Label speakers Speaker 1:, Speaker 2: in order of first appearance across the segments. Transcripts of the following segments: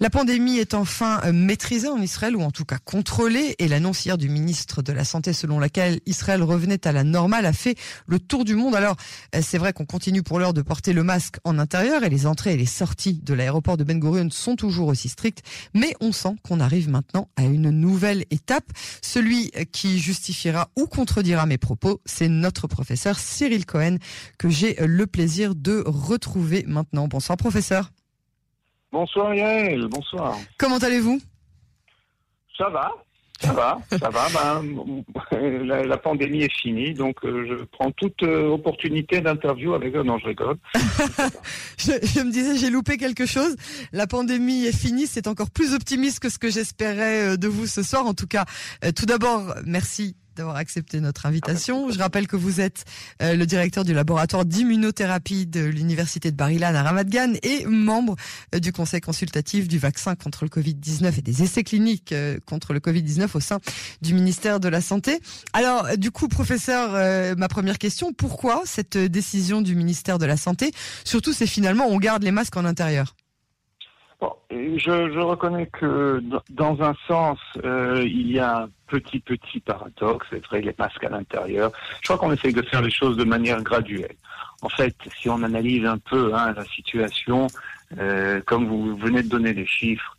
Speaker 1: La pandémie est enfin euh, maîtrisée en Israël, ou en tout cas contrôlée, et l'annonce hier du ministre de la Santé selon laquelle Israël revenait à la normale a fait le tour du monde. Alors, euh, c'est vrai qu'on continue pour l'heure de porter le masque en intérieur, et les entrées et les sorties de l'aéroport de Ben Gurion sont toujours aussi strictes, mais on sent qu'on arrive maintenant à une nouvelle étape. Celui qui justifiera ou contredira mes propos, c'est notre professeur Cyril Cohen, que j'ai le plaisir de retrouver maintenant. Bonsoir professeur.
Speaker 2: Bonsoir Yael, bonsoir.
Speaker 1: Comment allez-vous?
Speaker 2: Ça va, ça va, ça va. Ben, la, pandémie est finie, donc euh, je prends toute euh, opportunité d'interview avec eux. Non, je rigole.
Speaker 1: je, me disais, j'ai loupé quelque chose. La pandémie est finie, c'est encore plus optimiste que ce que j'espérais euh, de vous ce soir. En tout cas, tout d'abord, merci d'avoir accepté notre invitation. Je rappelle que vous êtes euh, le directeur du laboratoire d'immunothérapie de l'université de Bar-Ilan à Ramat Gan et membre euh, du conseil consultatif du vaccin contre le Covid-19 et des essais cliniques euh, contre le Covid-19 au sein du ministère de la Santé. Alors, du coup, professeur, ma première question, pourquoi cette décision du ministère de la Santé? Surtout, c'est finalement on garde les masques en intérieur.
Speaker 2: Bon, je, je, reconnais que dans un sens, euh, il y a petit, petit paradoxe. C'est vrai, les masques à l'intérieur. Je crois qu'on essaye de faire les choses de manière graduelle. En fait, si on analyse un peu hein, la situation, euh, comme vous venez de donner les chiffres,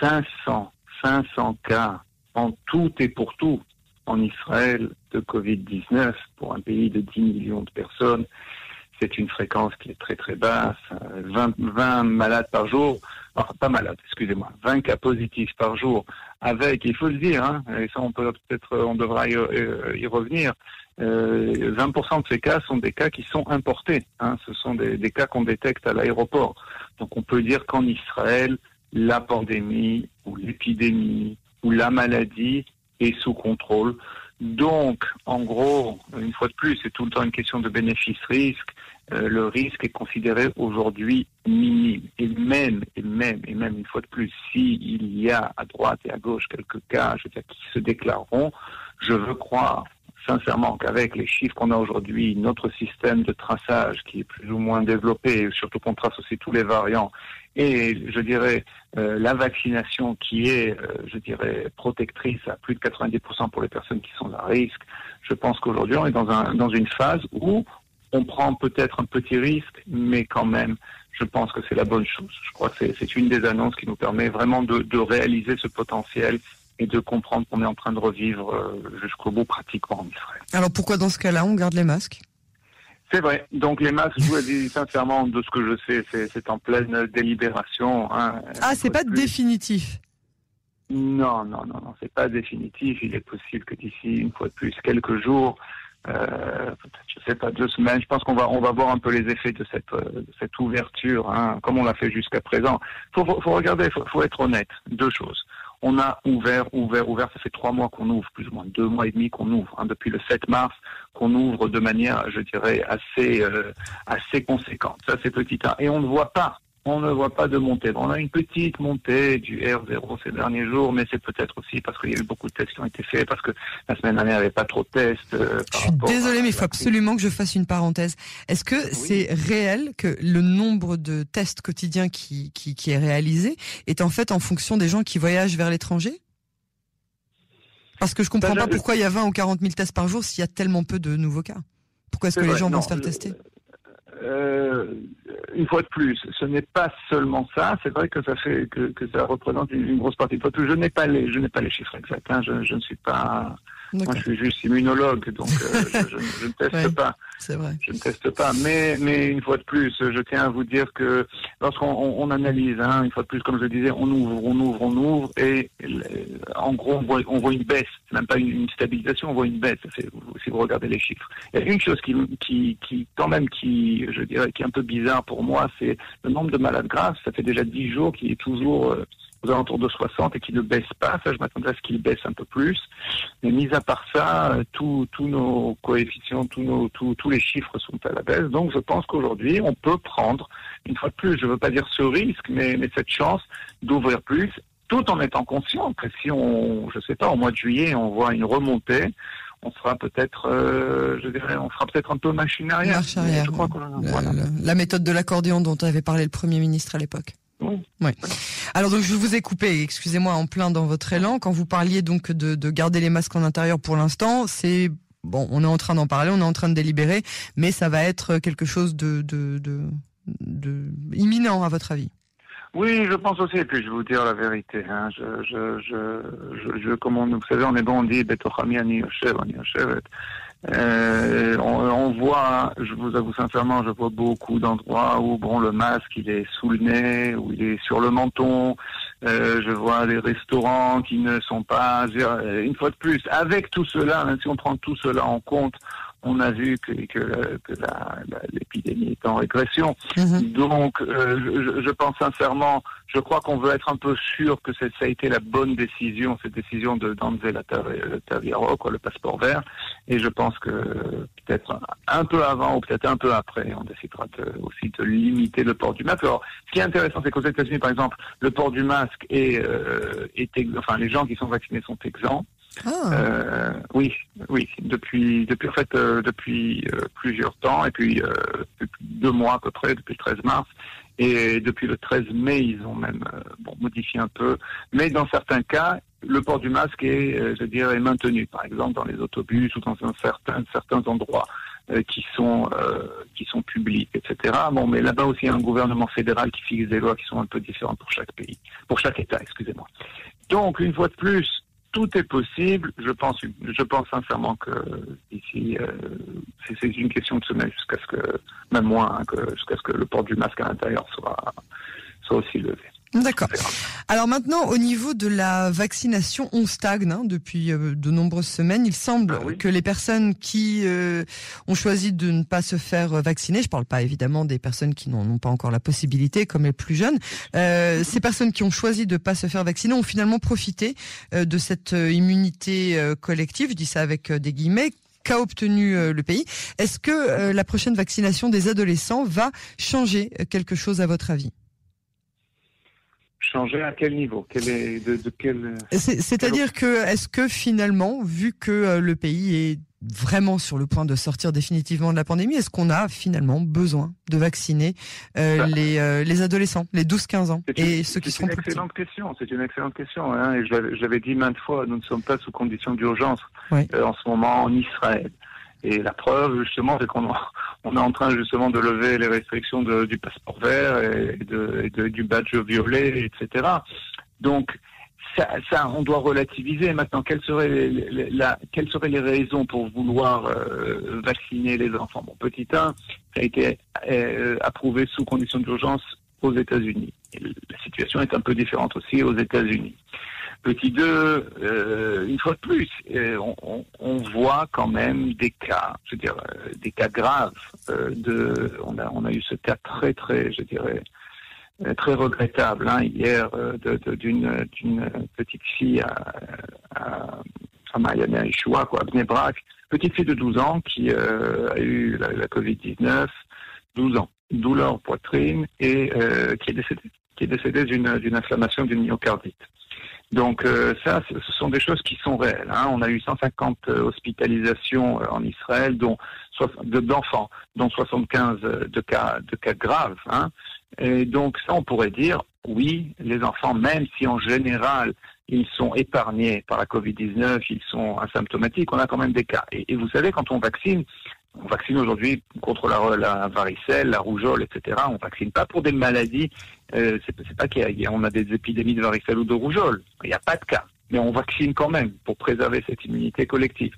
Speaker 2: 500, 500 cas en tout et pour tout en Israël de Covid-19 pour un pays de 10 millions de personnes c'est une fréquence qui est très très basse, 20, 20 malades par jour, pas malades, excusez-moi, 20 cas positifs par jour, avec, il faut le dire, hein, et ça on peut peut-être, on devra y, euh, revenir, euh, 20% de ces cas sont des cas qui sont importés, hein, ce sont des, des cas qu'on détecte à l'aéroport. Donc on peut dire qu'en Israël, la pandémie ou l'épidémie ou la maladie est sous contrôle. Donc, en gros, une fois de plus, c'est tout le temps une question de bénéfice-risque. Euh, le risque est considéré aujourd'hui minime. Et même, et même, et même une fois de plus, s'il y a à droite et à gauche quelques cas, je qui se déclareront, je veux croire sincèrement qu'avec les chiffres qu'on a aujourd'hui, notre système de traçage qui est plus ou moins développé, surtout qu'on trace aussi tous les variants, et je dirais euh, la vaccination qui est, euh, je dirais, protectrice à plus de 90% pour les personnes qui sont à risque, je pense qu'aujourd'hui on est dans, un, dans une phase où on prend peut-être un petit risque, mais quand même, je pense que c'est la bonne chose. Je crois que c'est une des annonces qui nous permet vraiment de, de réaliser ce potentiel et de comprendre qu'on est en train de revivre euh, jusqu'au bout pratiquement en Israël.
Speaker 1: Alors pourquoi dans ce cas-là on garde les masques?
Speaker 2: C'est vrai. Donc les masques, je vous dis sincèrement, de ce que je sais, c'est en pleine délibération. Hein.
Speaker 1: Ah, c'est pas définitif?
Speaker 2: Non, non, non, non, c'est pas définitif. Il est possible que d'ici une fois de plus quelques jours, euh, je sais pas deux semaines. Je pense qu'on va on va voir un peu les effets de cette de cette ouverture, hein, comme on l'a fait jusqu'à présent. Faut, faut, faut regarder, faut, faut être honnête. Deux choses. On a ouvert, ouvert, ouvert. Ça fait trois mois qu'on ouvre, plus ou moins deux mois et demi qu'on ouvre. Hein, depuis le 7 mars, qu'on ouvre de manière, je dirais, assez euh, assez conséquente. Ça c'est petit. Et on ne voit pas on ne voit pas de montée. On a une petite montée du R0 ces derniers jours, mais c'est peut-être aussi parce qu'il y a eu beaucoup de tests qui ont été faits, parce que la semaine dernière, il n'y avait pas trop de tests.
Speaker 1: Euh, je suis désolé, mais il faut absolument que je fasse une parenthèse. Est-ce que c'est réel que le nombre de tests quotidiens qui, qui, qui est réalisé est en fait en fonction des gens qui voyagent vers l'étranger? Parce que je comprends pas pourquoi il y a 20 ou 40 000 tests par jour s'il y a tellement peu de nouveaux cas. Pourquoi est-ce que les gens vont se faire tester?
Speaker 2: Euh, une fois de plus, ce n'est pas seulement ça. C'est vrai que ça représente une, grosse partie. je n'ai pas les, je n'ai pas les chiffres exacts. Hein. Je, ne suis pas moi, je suis juste immunologue, donc euh, je, je, ne teste pas.
Speaker 1: C'est vrai.
Speaker 2: Je ne teste pas. Mais, mais une fois de plus, je tiens à vous dire que lorsqu'on on, analyse, hein, une fois de plus, comme je le disais, on ouvre, on ouvre, on ouvre, et en gros, on voit, on voit une baisse, même pas une, stabilisation, on voit une baisse. Si vous regardez les chiffres, il y a une chose qui, qui, qui, quand même, qui, je dirais, qui est un peu bizarre pour moi, c'est le nombre de malades graves. Ça fait déjà dix jours qu'il est toujours euh, aux alentours de 60 et qui ne baisse pas. Ça, je m'attendais à ce qu'il baisse un peu plus. Mais mis à part ça, euh, tous nos coefficients, tous, nos, tous, tous les chiffres sont à la baisse. Donc, je pense qu'aujourd'hui, on peut prendre, une fois de plus, je ne veux pas dire ce risque, mais, mais cette chance d'ouvrir plus, tout en étant conscient que si on, je sais pas, au mois de juillet, on voit une remontée, on sera peut-être, euh, je dirais, on fera peut-être un peu machine arrière.
Speaker 1: Marche arrière. Je crois la, la méthode de l'accordéon dont avait parlé le Premier ministre à l'époque. Oui. Alors donc je vous ai coupé, excusez-moi, en plein dans votre élan. Quand vous parliez donc de, de garder les masques en intérieur pour l'instant, c'est bon, on est en train d'en parler, on est en train de délibérer, mais ça va être quelque chose de, de, de imminent à votre avis?
Speaker 2: Oui, je pense aussi, et puis je vais vous dire la vérité. Hein. Je, je, je, je, comme on, vous savez, on est bon, on dit euh, on, on, voit, je vous avoue sincèrement, je vois beaucoup d'endroits où bon le masque il est sous le nez, où il est sur le menton. Euh, je vois des restaurants qui ne sont pas, une fois de plus, avec tout cela, même si on prend tout cela en compte, on a vu que, que, que l'épidémie est en régression. Mhm. Donc, euh, je, je, pense sincèrement, je crois qu'on veut être un peu sûr que ça a été la bonne décision, cette décision de d'enlever la Taviero, quoi, le passeport vert. Et je pense que peut-être un peu avant ou peut-être un peu après, on décidera aussi de limiter le port du masque. Alors, ce qui est intéressant, c'est qu'aux États-Unis, par exemple, le port du masque est, euh, est enfin, les gens qui sont vaccinés sont exempts. Ah. Euh, oui, oui, depuis depuis en fait euh, depuis euh, plusieurs temps et puis depuis deux mois à peu près, depuis le 13 mars et depuis le 13 mai ils ont même bon modifié un peu, mais dans certains cas le port du masque est, je dirais, maintenu. Par exemple dans les autobus ou dans un certain, certains endroits qui sont qui sont publics, etc. Bon, mais là-bas aussi il y a un gouvernement fédéral qui fixe des lois qui sont un peu différentes pour chaque pays, pour chaque État, excusez-moi. Donc une fois de plus tout est possible. Je pense, je pense sincèrement que ici, euh, c'est une question de semaine jusqu'à ce que, même moins, hein, jusqu'à ce que le port du masque à l'intérieur soit, soit aussi levé.
Speaker 1: D'accord. Alors maintenant, au niveau de la vaccination, on stagne hein, depuis euh, de nombreuses semaines. Il semble ah que les personnes qui euh, ont choisi de ne pas se faire vacciner, je ne parle pas évidemment des personnes qui n'ont pas encore la possibilité, comme les plus jeunes, euh, ces personnes qui ont choisi de ne pas se faire vacciner ont finalement profité de cette immunité collective, je dis ça avec des guillemets, qu'a obtenu le pays. Est-ce que la prochaine vaccination des adolescents va changer quelque chose à votre avis?
Speaker 2: Changer à quel niveau? Quel est, de, de quel
Speaker 1: C'est-à-dire que est-ce que finalement, vu que euh, le pays est vraiment sur le point de sortir définitivement de la pandémie, est-ce qu'on a finalement besoin de vacciner euh, bah. les, euh, les adolescents, les 12-15 ans et ceux qui seront
Speaker 2: plus C'est une excellente question. C'est une excellente question. Hein, et j'avais dit maintes fois, nous ne sommes pas sous condition d'urgence en ce moment en Israël. Et la preuve, justement, c'est qu'on on est en train justement de lever les restrictions de, du passeport vert et, de, de, du badge violet, etc. Donc, ça, ça, on doit relativiser. Maintenant, quelles seraient les, la, quelles seraient les raisons pour vouloir euh, vacciner les enfants? Bon, petit 1, ça a été euh, approuvé sous condition d'urgence aux États-Unis. La situation est un peu différente aussi aux États-Unis. Petit 2, euh, une fois de plus, euh, on, on, voit quand même des cas, je veux dire, euh, des cas graves. de, on a, on a eu ce cas très, très, je dirais, très regrettable hein, hier d'une d'une petite fille à, à, à à Ishua, quoi, à Bnebrak, petite fille de 12 ans qui a eu la, la Covid-19, 12 ans, douleur poitrine et qui est décédée, qui est décédée d'une inflammation d'une myocardite. Donc euh, ça, ce sont des choses qui sont réelles. Hein. On a eu 150 euh, hospitalisations euh, en Israël, dont d'enfants, dont 75 de cas de cas graves. Hein. Et donc ça, on pourrait dire, oui, les enfants, même si en général ils sont épargnés par la Covid-19, ils sont asymptomatiques, on a quand même des cas. Et, et vous savez, quand on vaccine, on vaccine aujourd'hui contre la, varicelle, la rougeole, etc. On vaccine pas pour des maladies. Euh, c'est pas y, a, a des épidémies de varicelle ou de rougeole. Il n'y a pas de cas, mais on vaccine quand même pour préserver cette immunité collective.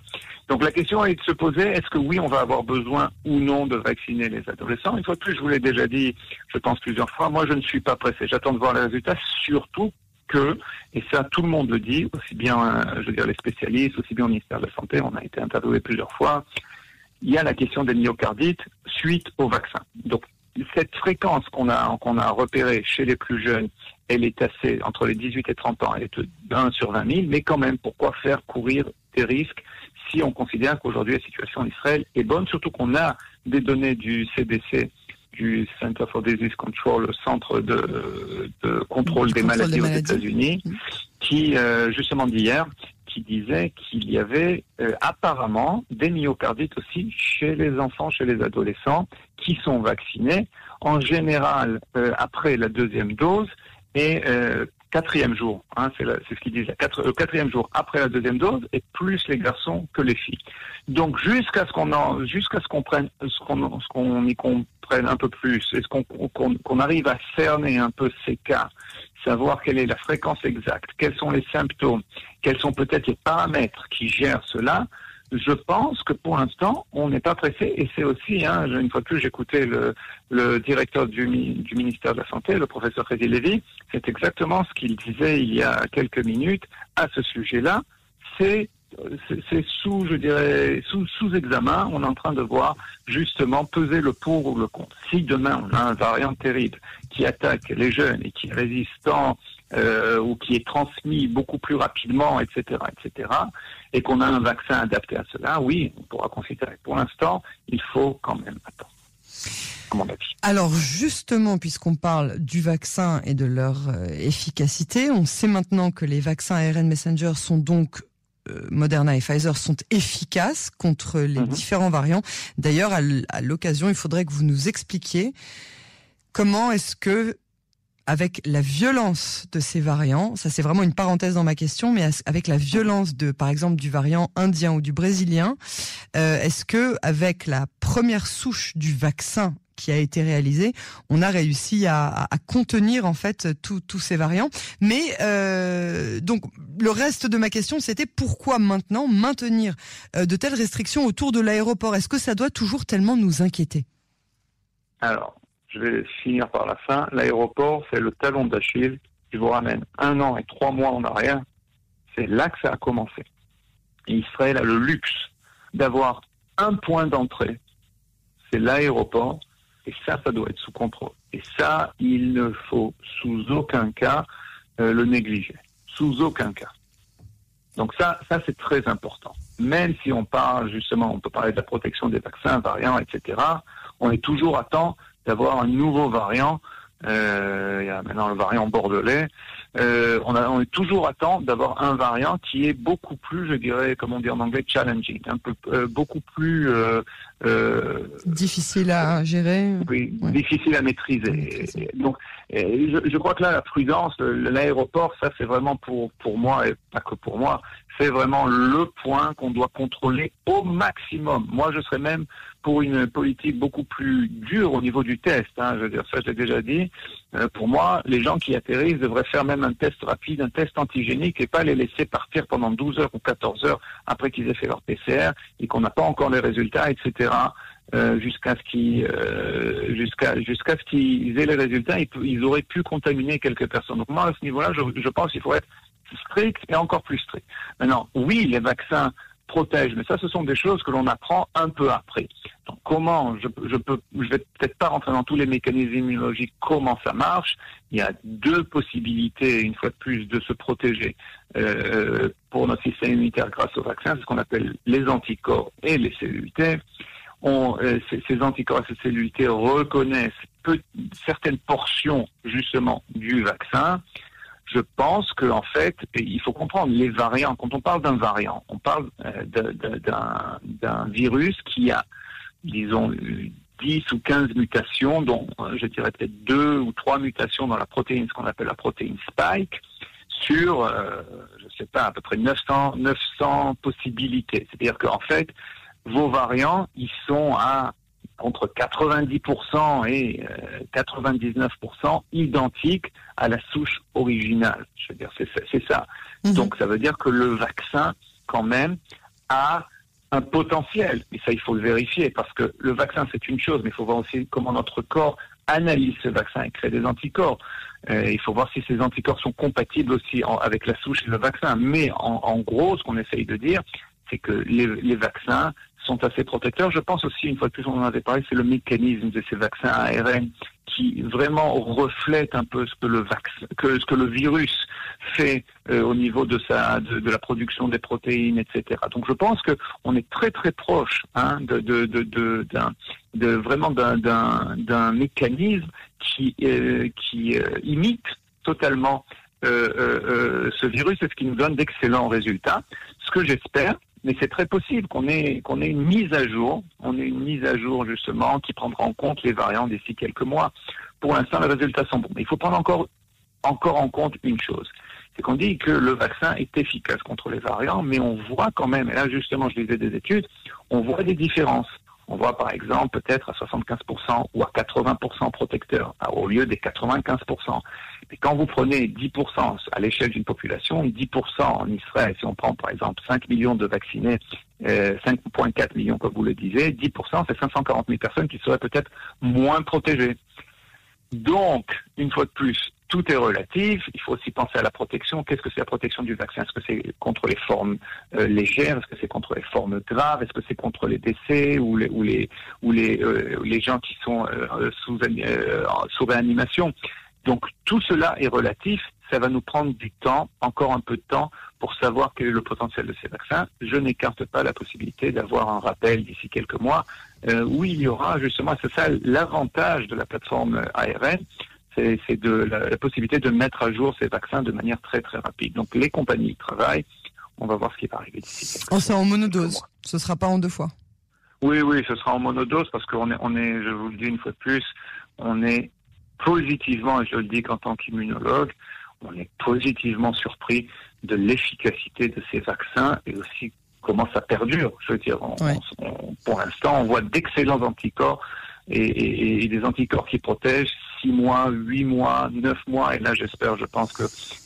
Speaker 2: Donc la question est de se poser est-ce que oui, on va avoir besoin ou non de vacciner les adolescents? Une fois de plus, je vous l'ai déjà dit, je pense plusieurs fois. Moi, je ne suis pas pressé. J'attends de voir les résultats, surtout que, et ça tout le monde le dit, aussi bien, euh, je veux dire, les spécialistes, aussi bien au ministère de la Santé, on a été interviewé plusieurs fois, il y a la question des myocardites suite au vaccin. Donc, cette fréquence qu'on a, qu'on a repérée chez les plus jeunes, elle est assez, entre les 18 et 30 ans, elle est de 1 sur 20 000, mais quand même, pourquoi faire courir des risques si on considère qu'aujourd'hui la situation en Israël est bonne, surtout qu'on a des données du CDC, du Center for Disease Control, le centre de, contrôle des maladies, aux États-Unis, mmh. qui, euh, justement d'hier, qui disait qu'il y avait euh, apparemment des myocardites aussi chez les enfants, chez les adolescents qui sont vaccinés, en général euh, après la deuxième dose, et euh, quatrième jour, hein, c'est ce qu'ils disent, le quatrième jour après la deuxième dose, et plus les garçons que les filles. Donc jusqu'à ce qu'on jusqu'à ce qu'on prenne, ce qu'on ce y comprenne un peu plus, est-ce qu'on qu'on arrive à cerner un peu ces cas, savoir quelle est la fréquence exacte, quels sont les symptômes, quels sont peut-être les paramètres qui gèrent cela, je pense que pour l'instant, on n'est pas pressé. Et c'est aussi, hein, une fois de plus, j'écoutais le, le directeur du, du, ministère de la Santé, le professeur Freddy Lévy, c'est exactement ce qu'il disait il y a quelques minutes à ce sujet-là. C'est c'est sous, je dirais, sous, sous examen. On est en train de voir justement peser le pour ou le contre. Si demain on a un variant terrible qui attaque les jeunes et qui résistant euh, ou qui est transmis beaucoup plus rapidement, etc., etc., et qu'on a un vaccin adapté à cela, oui, on pourra considérer. Pour l'instant, il faut quand même attendre.
Speaker 1: Alors justement, puisqu'on parle du vaccin et de leur euh, efficacité, on sait maintenant que les vaccins ARN Messenger sont donc euh, Moderna et Pfizer sont efficaces contre les mhm. différents variants. D'ailleurs, à l'occasion, il faudrait que vous nous expliquiez comment est-ce que avec la violence de ces variants, ça c'est vraiment une parenthèse dans ma question, mais avec la violence de, par exemple, du variant indien ou du brésilien, euh, est-ce que avec la première souche du vaccin qui a été réalisé, on a réussi à, contenir en fait tous ces variants? Mais euh, donc le reste de ma question, c'était pourquoi maintenant maintenir euh, de telles restrictions autour de l'aéroport? Est-ce que ça doit toujours tellement nous inquiéter?
Speaker 2: Alors, je vais finir par la fin. L'aéroport, c'est le talon d'Achille qui vous ramène un an et trois mois en arrière. C'est là que ça a commencé. Israël a le luxe d'avoir un point d'entrée, c'est l'aéroport, et ça, ça doit être sous contrôle. Et ça, il ne faut sous aucun cas euh, le négliger. Sous aucun cas. Donc ça, ça c'est très important. Même si on parle justement, on peut parler de la protection des vaccins, variants, etc. On est toujours à temps d'avoir un nouveau variant. Euh, il y a maintenant le variant bordelais. Euh, on, a, on, est toujours à temps d'avoir un variant qui est beaucoup plus, je dirais, comme on dit en anglais, challenging, un peu euh, beaucoup plus euh,
Speaker 1: euh, difficile à gérer.
Speaker 2: Oui, difficile à maîtriser. donc, je, je, crois que là, la prudence, l'aéroport, ça, c'est vraiment pour pour moi et pas que pour moi, c'est vraiment le point qu'on doit contrôler au maximum. Moi, je serais même pour une politique beaucoup plus dure au niveau du test. Hein, je veux dire, ça, je l'ai déjà dit. Euh, pour moi, les gens qui atterrissent devraient faire même un test rapide, un test antigénique, et pas les laisser partir pendant 12 heures ou 14 heures après qu'ils aient fait leur PCR et qu'on n'a pas encore les résultats, etc. Euh, jusqu'à ce qu'ils euh, jusqu'à jusqu'à ce qu'ils aient les résultats, ils, ils, auraient pu contaminer quelques personnes. Donc moi, à ce niveau-là, je, je pense qu'il faut être strict et encore plus strict. Maintenant, oui, les vaccins protègent, mais ça, ce sont des choses que l'on apprend un peu après. Donc, comment je, je peux, je vais peut-être pas rentrer dans tous les mécanismes immunologiques, comment ça marche. Il y a deux possibilités, une fois de plus, de se protéger euh, pour notre système immunitaire grâce au vaccin, c'est ce qu'on appelle les anticorps et les cellules euh, ces, anticorps et ces cellules T reconnaissent certaines portions justement du vaccin je pense qu'en fait, il faut comprendre les variants. Quand on parle d'un variant, on parle euh, d'un virus qui a, disons, 10 ou 15 mutations, dont euh, je dirais peut-être deux ou trois mutations dans la protéine, ce qu'on appelle la protéine spike, sur, euh, je ne sais pas, à peu près 900, 900 possibilités. C'est-à-dire qu'en fait, vos variants, ils sont à entre 90% et 99% euh, identiques à la souche originale. Je veux dire, c'est ça. Mhm. Donc ça veut dire que le vaccin, quand même, a un potentiel. Et ça, il faut le vérifier parce que le vaccin, c'est une chose, mais il faut voir aussi comment notre corps analyse ce vaccin et crée des anticorps. Euh, il faut voir si ces anticorps sont compatibles aussi avec la souche et le vaccin. Mais en, en gros, ce qu'on essaye de dire, c'est que les, les, vaccins sont assez protecteurs. Je pense aussi, une fois de plus, on en avait parlé, c'est le mécanisme de ces vaccins ARN qui vraiment reflète un peu ce que le vaccin, que ce que le virus fait euh, au niveau de sa, de, la production des protéines, etc. Donc, je pense que on est très très proche hein, de, de, de, de vraiment d'un, d'un, d'un mécanisme qui, euh, qui euh, imite totalement euh, ce virus et ce qui nous donne d'excellents résultats. Ce que j'espère, mais c'est très possible qu'on ait, qu'on ait une mise à jour, on ait une mise à jour justement qui prendra en compte les variants d'ici quelques mois. Pour l'instant, les résultats sont bons. Mais il faut prendre encore encore en compte une chose. C'est qu'on dit que le vaccin est efficace contre les variants, mais on voit quand même, et là justement je lisais des études, on voit des différences. On voit par exemple peut-être à 75% ou à 80% protecteur au lieu des 95%. Mais quand vous prenez 10% à l'échelle d'une population, 10% en Israël, si on prend par exemple 5 millions de vaccinés, 5,4 euh, millions comme vous le disiez, 10% c'est 540 000 personnes qui seraient peut-être moins protégées. Donc, une fois de plus, tout est relatif. Il faut aussi penser à la protection. Qu'est-ce que c'est la protection du vaccin? Est-ce que c'est contre les formes euh, légères? Est-ce que c'est contre les formes graves? Est-ce que c'est contre les décès ou les ou les ou les, euh, les gens qui sont euh, sous réanimation? Donc tout cela est relatif. Ça va nous prendre du temps, encore un peu de temps, pour savoir quel est le potentiel de ces vaccins. Je n'écarte pas la possibilité d'avoir un rappel d'ici quelques mois où il y aura justement, c'est ça l'avantage de la plateforme ARN, c'est de la, possibilité de mettre à jour ces vaccins de manière très très rapide. Donc les compagnies travaillent. On va voir ce qui va arriver d'ici.
Speaker 1: On sera en monodose. Ce sera pas en deux fois.
Speaker 2: Oui, oui, ce sera en monodose parce qu'on est, on est, je vous le dis une fois de plus, on est positivement, et je le dis qu'en tant qu'immunologue, on est positivement surpris de l'efficacité de ces vaccins et aussi comment ça perdure. Je veux dire, pour l'instant, on voit d'excellents anticorps et, des anticorps qui protègent six mois, huit mois, neuf mois. Et là, j'espère, je pense que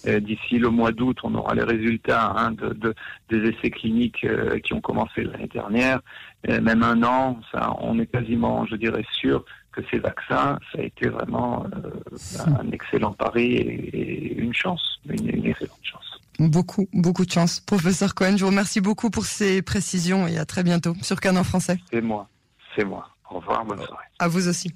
Speaker 2: euh, d'ici le mois d'août, on aura les résultats hein, de, des essais cliniques euh, qui ont commencé l'année dernière. même un an, ça, on est quasiment, je dirais, sûr que ces vaccins, ça a été vraiment euh, un excellent pari et, une chance, une, une excellente chance.
Speaker 1: Beaucoup, beaucoup de chance. Professeur Cohen, je vous remercie beaucoup pour ces précisions et à très bientôt sur Canon Français.
Speaker 2: C'est moi, c'est moi. Au revoir, bonne soirée.
Speaker 1: À vous aussi.